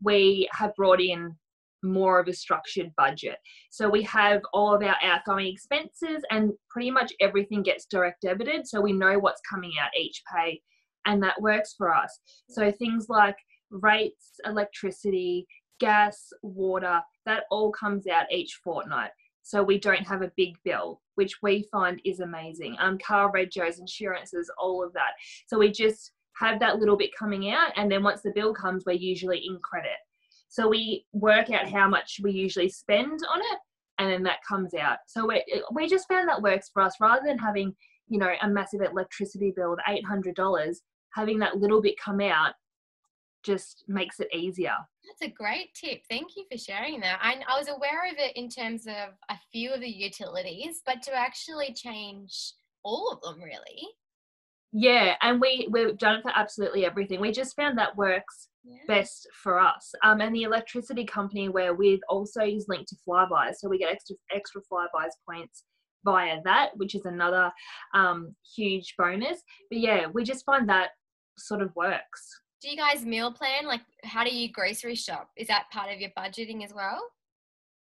we have brought in more of a structured budget. So we have all of our outgoing expenses and pretty much everything gets direct debited. So we know what's coming out each pay and that works for us. So things like rates, electricity, gas, water, that all comes out each fortnight. So we don't have a big bill, which we find is amazing. Um, car regos, insurances, all of that. So we just have that little bit coming out, and then once the bill comes, we're usually in credit. So we work out how much we usually spend on it, and then that comes out. So we we just found that works for us rather than having you know a massive electricity bill of eight hundred dollars. Having that little bit come out just makes it easier. That's a great tip. Thank you for sharing that. I, I was aware of it in terms of a few of the utilities, but to actually change all of them, really. Yeah, and we we've done it for absolutely everything. We just found that works Yeah. best for us. Um, and the electricity company where we're with also is linked to Flybuys, so we get extra extra Flybuys points via that, which is another um, huge bonus. But yeah, we just find that sort of works. Do you guys meal plan? Like, how do you grocery shop? Is that part of your budgeting as well?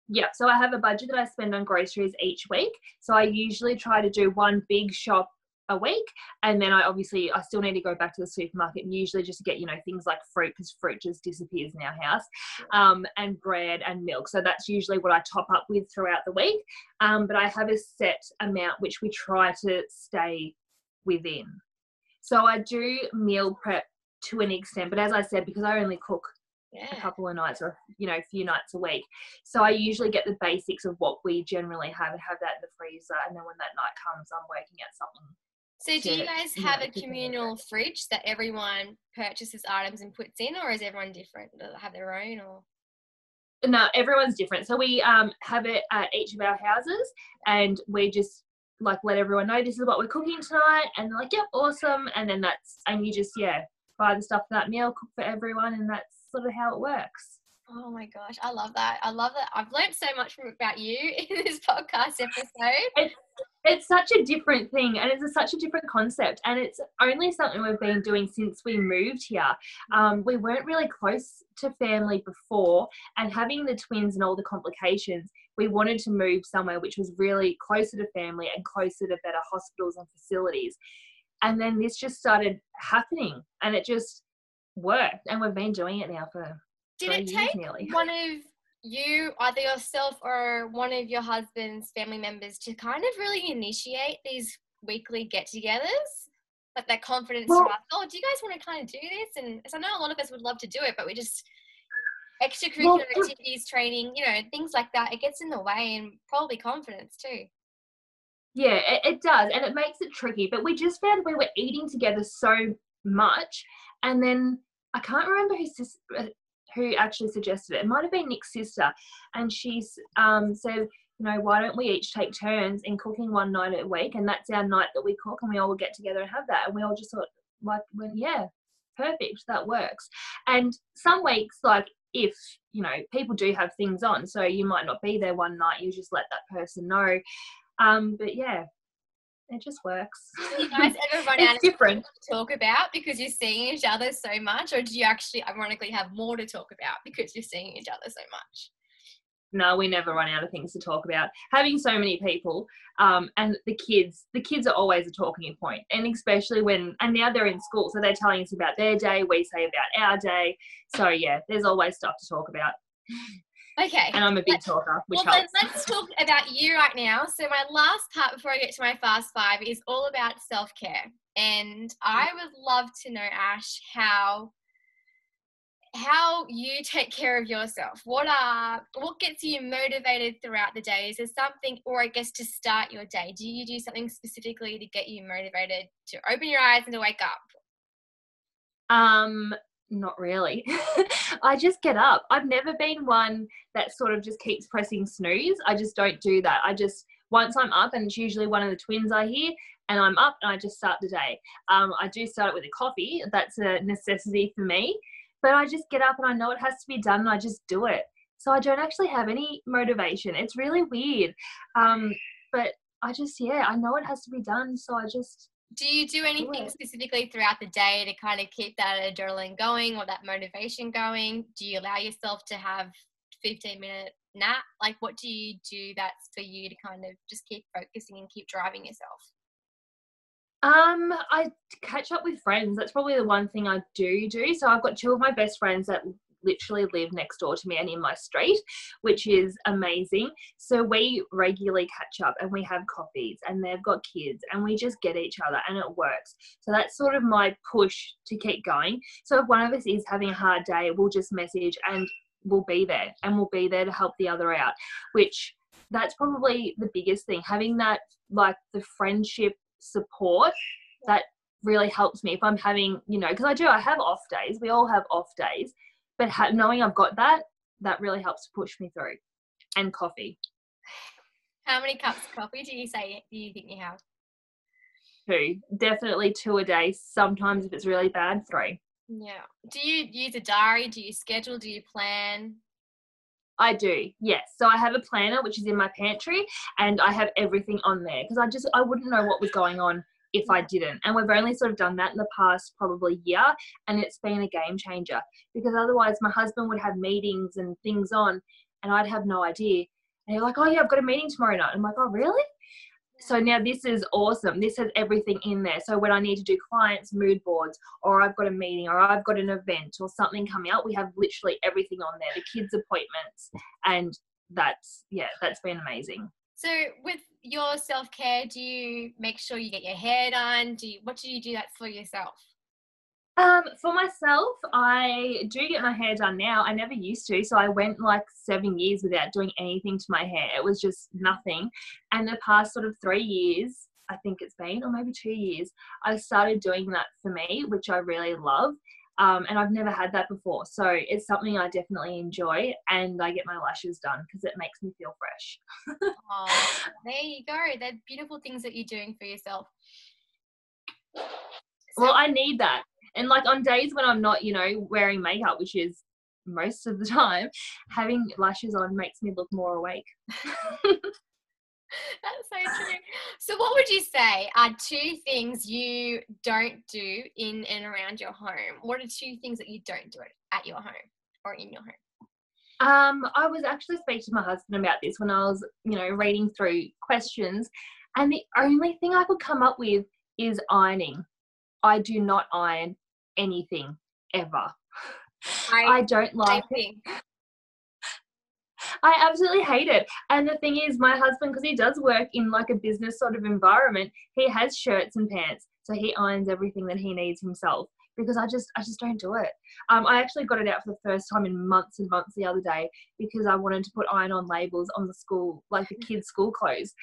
Yeah, so I have a budget that I spend on groceries each week. So I usually try to do one big shop a week, and then I obviously I still need to go back to the supermarket and usually just to get you know things like fruit because fruit just disappears in our house, um, and bread and milk. So that's usually what I top up with throughout the week. Um, but I have a set amount which we try to stay within. So I do meal prep to an extent, but as I said, because I only cook a couple of nights or you know a few nights a week so i usually get the basics of what we generally have and have that in the freezer and then when that night comes i'm working out something So, do you guys have a communal fridge that everyone purchases items and puts in, or is everyone different? Do they have their own, or? No everyone's different. So we um have it at each of our houses and we just like let everyone know this is what we're cooking tonight and they're like yep awesome and then that's and you just yeah buy the stuff for that meal cook for everyone and that's sort of how it works Oh my gosh, I love that. I love that. I've learned so much from about you <laughs> in this podcast episode. it's such a different thing and it's a, such a different concept and it's only something we've been doing since we moved here um, we weren't really close to family before and having the twins and all the complications we wanted to move somewhere which was really closer to family and closer to better hospitals and facilities and then this just started happening and it just worked and we've been doing it now for Did it take nearly one <laughs> of you, either yourself or one of your husband's family members, to kind of really initiate these weekly get togethers? Like that confidence well, to ask, oh, do you guys want to kind of do this? And I know a lot of us would love to do it, but we just, extracurricular well, activities, training, you know, things like that, it gets in the way and probably confidence too. Yeah, it, it does. And it makes it tricky. But we just found we were eating together so much. And then I can't remember who, uh, who actually suggested it. It might have been Nick's sister. And she um, said, you know, why don't we each take turns in cooking one night a week? And that's our night that we cook and we all get together and have that. And we all just thought, like, well, yeah, perfect, that works. And some weeks, like, if you know people do have things on so you might not be there one night you just let that person know um, but yeah, it just works. <laughs> Do you guys ever run out of different to talk about because you're seeing each other so much, or do you actually ironically have more to talk about because you're seeing each other so much? No, we never run out of things to talk about. Having so many people, um, and the kids, the kids are always a talking point, and especially when, and now they're in school, so they're telling us about their day, we say about our day. So yeah, there's always stuff to talk about. Okay. And I'm a big talker, which well, helps. Then let's talk about you right now. So my last part before I get to my fast five is all about self-care. And I would love to know, Ash, how how you take care of yourself. What are what gets you motivated throughout the day? Is there something, or I guess to start your day? Do you do something specifically to get you motivated to open your eyes and to wake up? Um, not really. <laughs> I just get up. I've never been one that sort of just keeps pressing snooze. I just don't do that. I just, once I'm up, and it's usually one of the twins I hear, and I'm up and I just start the day. Um, I do start it with a coffee. That's a necessity for me. But I just get up and I know it has to be done and I just do it. So I don't actually have any motivation. It's really weird. Um, but I just, yeah, I know it has to be done. So I just do you do anything specifically throughout the day to kind of keep that adrenaline going or that motivation going? Do you allow yourself to have 15 minute nap? Like what do you do that's for you to kind of just keep focusing and keep driving yourself? Um, I catch up with friends. That's probably the one thing I do do. So I've got two of my best friends that literally live next door to me and in my street, which is amazing. So we regularly catch up and we have coffees and they've got kids and we just get each other and it works. So that's sort of my push to keep going. So if one of us is having a hard day, we'll just message and we'll be there and we'll be there to help the other out, which that's probably the biggest thing having that like the friendship support that really helps me if I'm having, you know, because I do, I have off days. We all have off days but ha- knowing I've got that, that really helps to push me through. And coffee. How many cups of coffee do you say do you think you have? Two, definitely two a day. Sometimes if it's really bad, three. Yeah. Do you use a diary? Do you schedule? Do you plan? I do, yes. So I have a planner which is in my pantry, and I have everything on there because I just I wouldn't know what was going on if I didn't. And we've only sort of done that in the past probably year, and it's been a game changer because otherwise my husband would have meetings and things on, and I'd have no idea. And you're like, oh yeah, I've got a meeting tomorrow night. I'm like, oh really? So now this is awesome. This has everything in there. So when I need to do clients' mood boards, or I've got a meeting, or I've got an event, or something coming up, we have literally everything on there. The kids' appointments, and that's yeah, that's been amazing. So with your self care, do you make sure you get your hair done? Do you, what do you do that for yourself? Um, for myself, I do get my hair done now. I never used to, so I went like seven years without doing anything to my hair. It was just nothing. And the past sort of three years, I think it's been, or maybe two years, I started doing that for me, which I really love. Um, and I've never had that before. So it's something I definitely enjoy, and I get my lashes done because it makes me feel fresh. oh, <laughs> there you go. They're beautiful things that you're doing for yourself. So- well, I need that. And like on days when I'm not, you know, wearing makeup, which is most of the <laughs> time, having lashes on makes me look more awake. <laughs> <laughs> That's so true. So, what would you say are two things you don't do in and around your home? What are two things that you don't do at your home or in your home? Um, I was actually speaking to my husband about this when I was, you know, reading through questions, and the only thing I could come up with is ironing. I do not iron anything ever. I, <laughs> I don't like it. I absolutely hate it. And the thing is, my husband, because he does work in like a business sort of environment, he has shirts and pants. So he irons everything that he needs himself because I just I just don't do it. Um, I actually got it out for the first time in months and months the other day because I wanted to put iron on labels on the school like the kids' school clothes,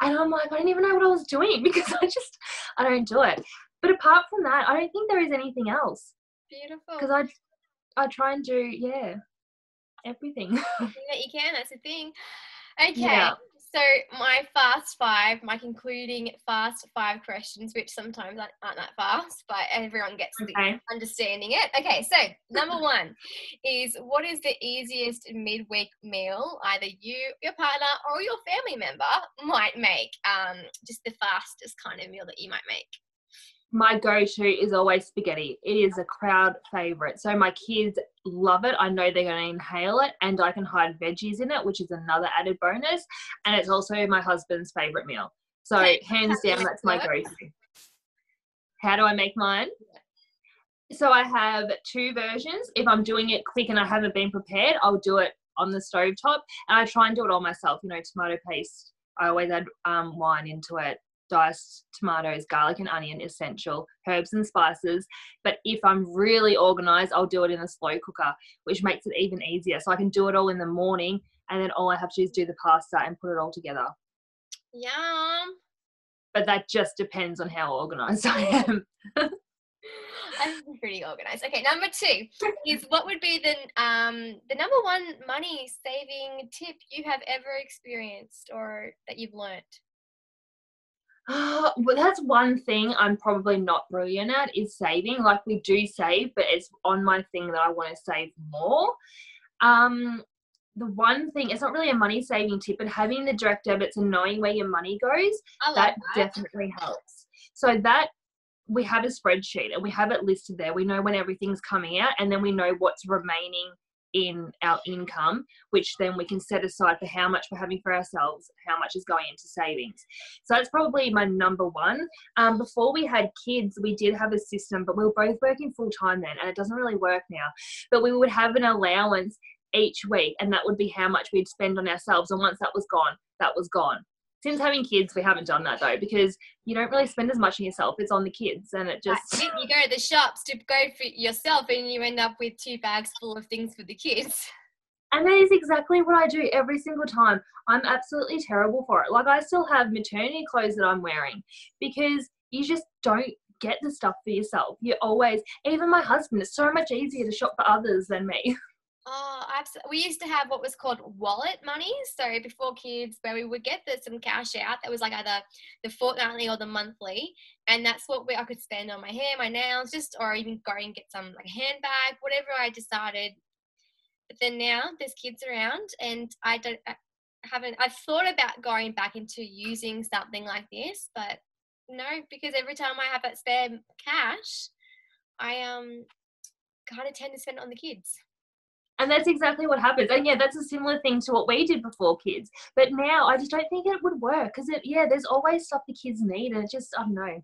and I'm like I didn't even know what I was doing <laughs> because I just I don't do it. But apart from that, I don't think there is anything else. Beautiful. Because I I try and do yeah everything. <laughs> <laughs> that you can. That's the thing. Okay. Yeah. So my fast five, my concluding fast five questions, which sometimes aren't that fast, but everyone gets okay. understanding it. Okay, so number one is what is the easiest midweek meal either you, your partner, or your family member might make? Um, just the fastest kind of meal that you might make my go-to is always spaghetti. It is a crowd favorite. So my kids love it. I know they're going to inhale it and I can hide veggies in it, which is another added bonus. And it's also my husband's favorite meal. So okay. hands down, that's my go-to. How do I make mine? So I have two versions. If I'm doing it quick and I haven't been prepared, I'll do it on the stove top and I try and do it all myself, you know, tomato paste. I always add um, wine into it, diced tomatoes, garlic and onion essential, herbs and spices. But if I'm really organized, I'll do it in a slow cooker, which makes it even easier. So I can do it all in the morning and then all I have to do is do the pasta and put it all together. Yum. But that just depends on how organized <laughs> I am. I'm pretty organized. Okay, number two is what would be the um the number one money saving tip you have ever experienced or that you've learned? <sighs> Well, that's one thing I'm probably not brilliant at is saving. Like we do save, but it's on my thing that I want to save more. Um, the one thing it's not really a money saving tip, but having the direct debits and knowing where your money goes, that, that definitely helps. So that we have a spreadsheet and we have it listed there. We know when everything's coming out, and then we know what's remaining in our income, which then we can set aside for how much we're having for ourselves, how much is going into savings. So that's probably my number one. Um, before we had kids, we did have a system, but we were both working full time then, and it doesn't really work now. But we would have an allowance each week, and that would be how much we'd spend on ourselves. And once that was gone, that was gone since having kids, we haven't done that though because you don't really spend as much on yourself. It's on the kids, and it just you go to the shops to go for yourself, and you end up with two bags full of things for the kids. <laughs> And that is exactly what I do every single time. I'm absolutely terrible for it. Like I still have maternity clothes that I'm wearing because you just don't get the stuff for yourself. You always, even my husband, it's so much easier to shop for others than me. <laughs> Oh, absolutely. We used to have what was called wallet money. So before kids, where we would get the, some cash out, that was like either the fortnightly or the monthly, and that's what we, I could spend on my hair, my nails, just or even go and get some like handbag, whatever I decided. But then now there's kids around, and I don't I haven't. I've thought about going back into using something like this, but no, because every time I have that spare cash, I um kind of tend to spend it on the kids. And that's exactly what happens. And yeah, that's a similar thing to what we did before kids. But now I just don't think it would work because it, yeah, there's always stuff the kids need, and it just, I don't know.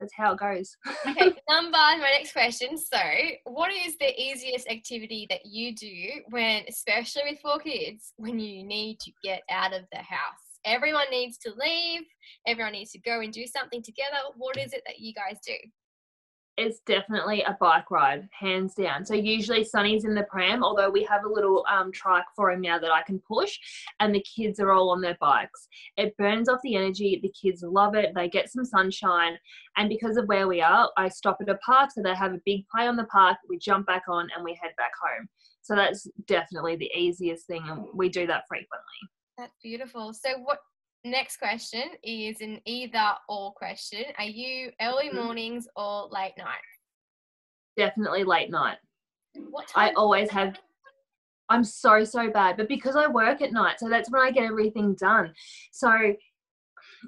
That's how it goes. <laughs> okay, <laughs> number my next question. So, what is the easiest activity that you do when, especially with four kids, when you need to get out of the house? Everyone needs to leave, everyone needs to go and do something together. What is it that you guys do? It's definitely a bike ride, hands down. So usually Sunny's in the pram, although we have a little um, trike for him now that I can push, and the kids are all on their bikes. It burns off the energy. The kids love it. They get some sunshine, and because of where we are, I stop at a park, so they have a big play on the park. We jump back on, and we head back home. So that's definitely the easiest thing, and we do that frequently. That's beautiful. So what Next question is an either or question. Are you early mm-hmm. mornings or late night? Definitely late night. What time? I always have. I'm so, so bad. But because I work at night, so that's when I get everything done. So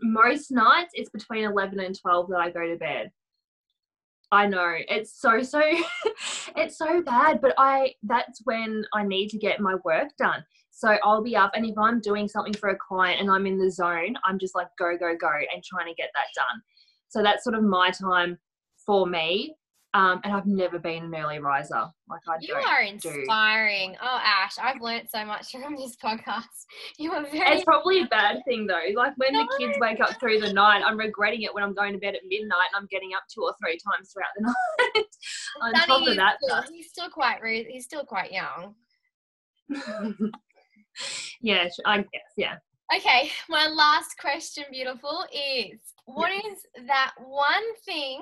most nights it's between 11 and 12 that I go to bed. I know it's so so <laughs> it's so bad, but I that's when I need to get my work done. So I'll be up, and if I'm doing something for a client and I'm in the zone, I'm just like go, go, go, and trying to get that done. So that's sort of my time for me. Um, and I've never been an early riser. Like I do. you are inspiring. Do. Oh, Ash, I've learned so much <laughs> from this podcast. You are very. It's probably a bad thing though. Like when no. the kids wake up through the night, I'm regretting it when I'm going to bed at midnight and I'm getting up two or three times throughout the <laughs> night. On top of that, still, he's still quite rude. He's still quite young. <laughs> <laughs> yeah, I guess. Yeah. Okay, my last question, beautiful, is what yeah. is that one thing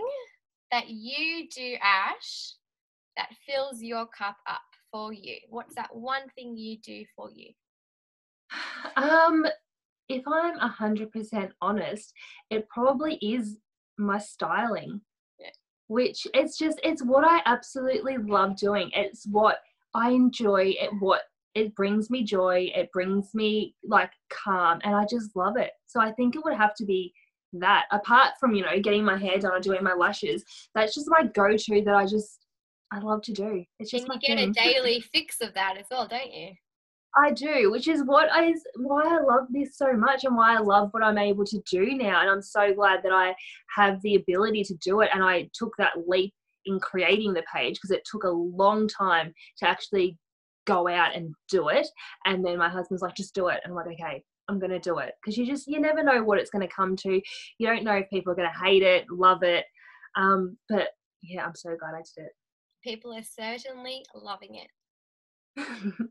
that you do, Ash, that fills your cup up for you? What's that one thing you do for you? <sighs> Um, if I'm a hundred percent honest, it probably is my styling. Yeah. Which it's just it's what I absolutely love doing. It's what I enjoy. It what it brings me joy. It brings me like calm, and I just love it. So I think it would have to be that apart from you know getting my hair done or doing my lashes that's just my go-to that i just i love to do it's just and you get thing. a daily fix of that as well don't you i do which is what is why i love this so much and why i love what i'm able to do now and i'm so glad that i have the ability to do it and i took that leap in creating the page because it took a long time to actually go out and do it and then my husband's like just do it and i'm like okay I'm going to do it because you just you never know what it's going to come to. You don't know if people are going to hate it, love it. Um, but yeah, I'm so glad I did it. People are certainly loving it. <laughs>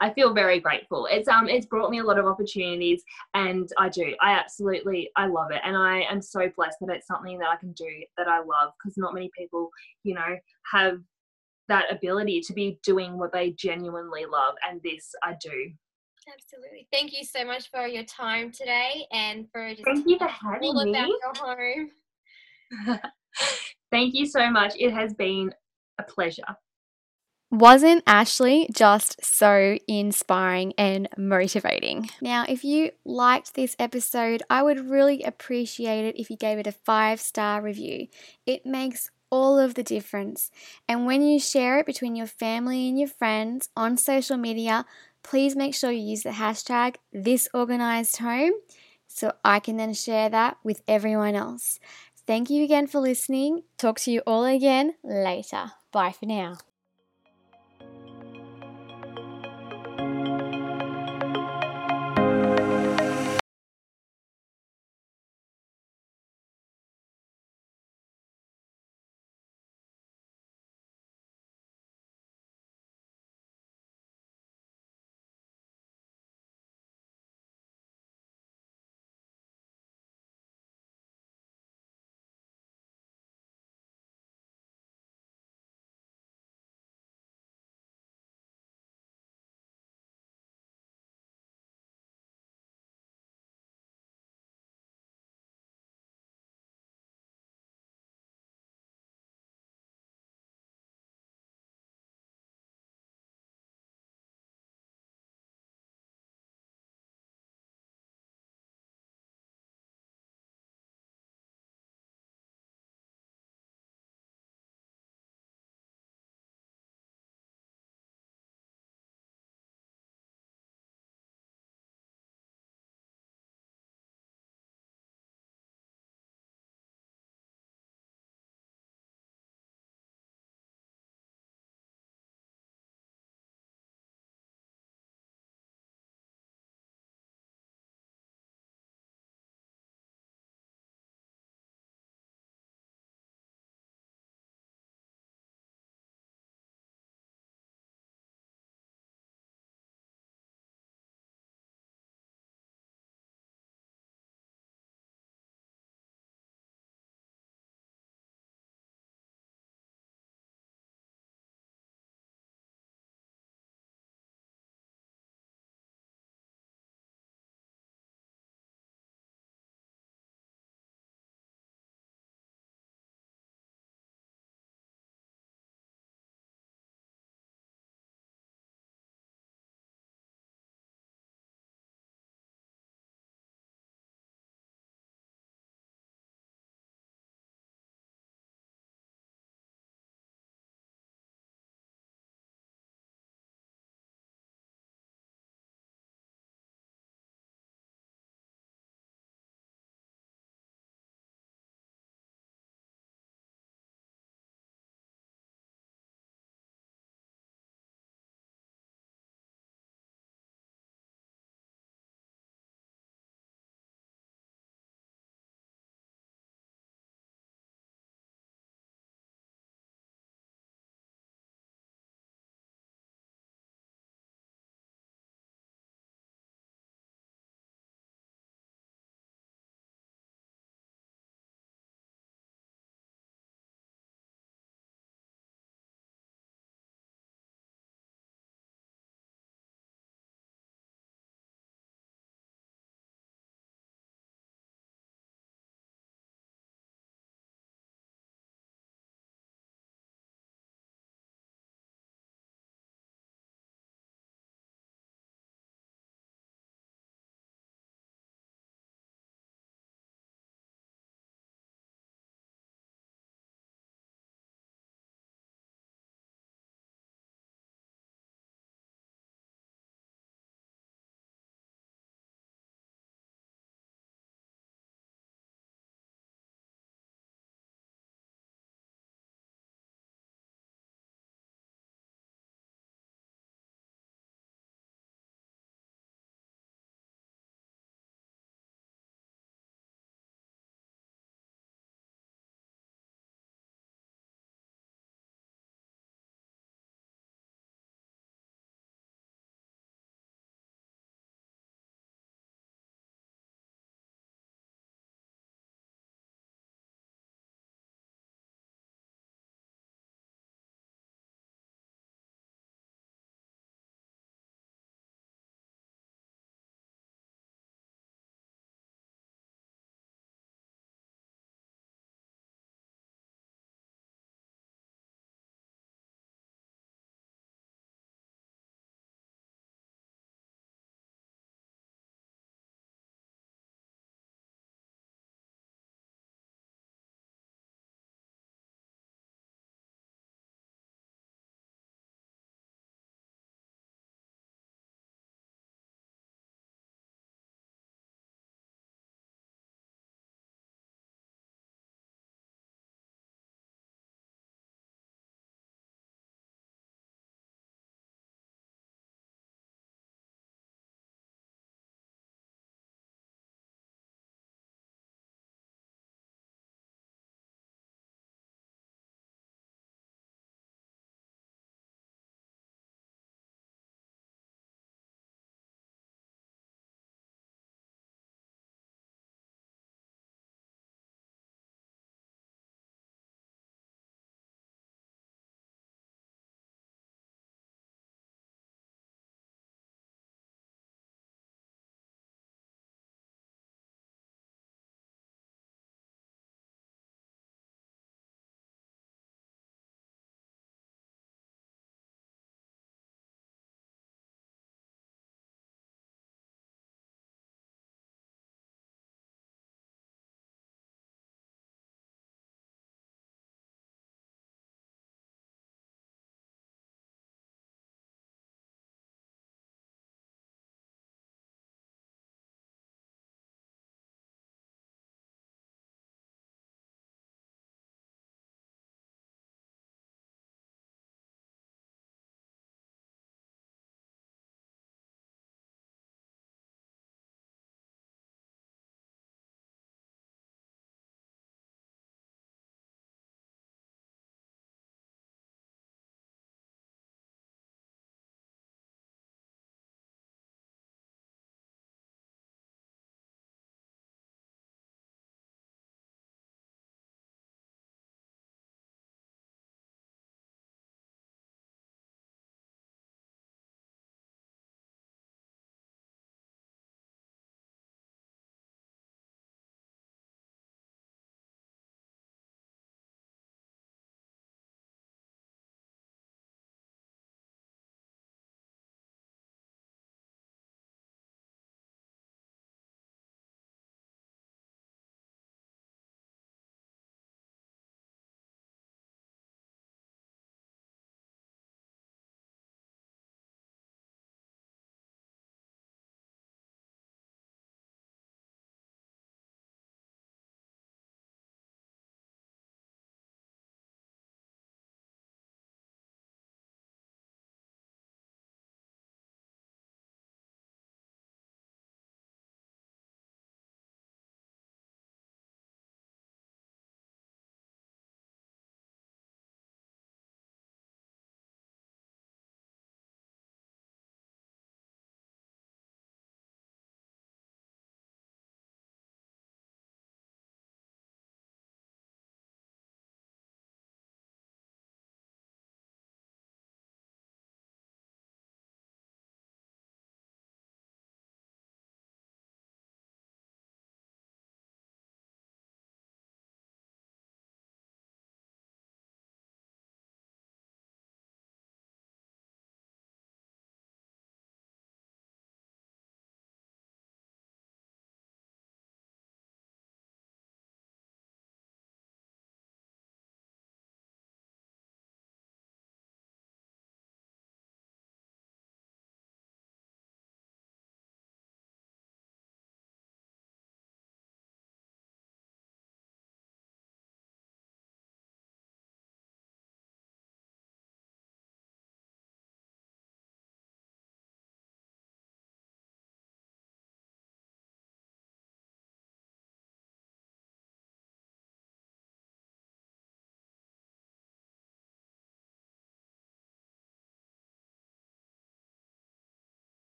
I feel very grateful. It's um it's brought me a lot of opportunities and I do. I absolutely I love it and I am so blessed that it's something that I can do that I love because not many people, you know, have that ability to be doing what they genuinely love and this I do. Absolutely. Thank you so much for your time today and for just Thank you for having all me. about your home. <laughs> Thank you so much. It has been a pleasure. Wasn't Ashlee just so inspiring and motivating? Now, if you liked this episode, I would really appreciate it if you gave it a five star review. It makes all of the difference. And when you share it between your family and your friends on social media, please make sure you use the hashtag thisorganisedhome so I can then share that with everyone else. Thank you again for listening. Talk to you all again later. Bye for now.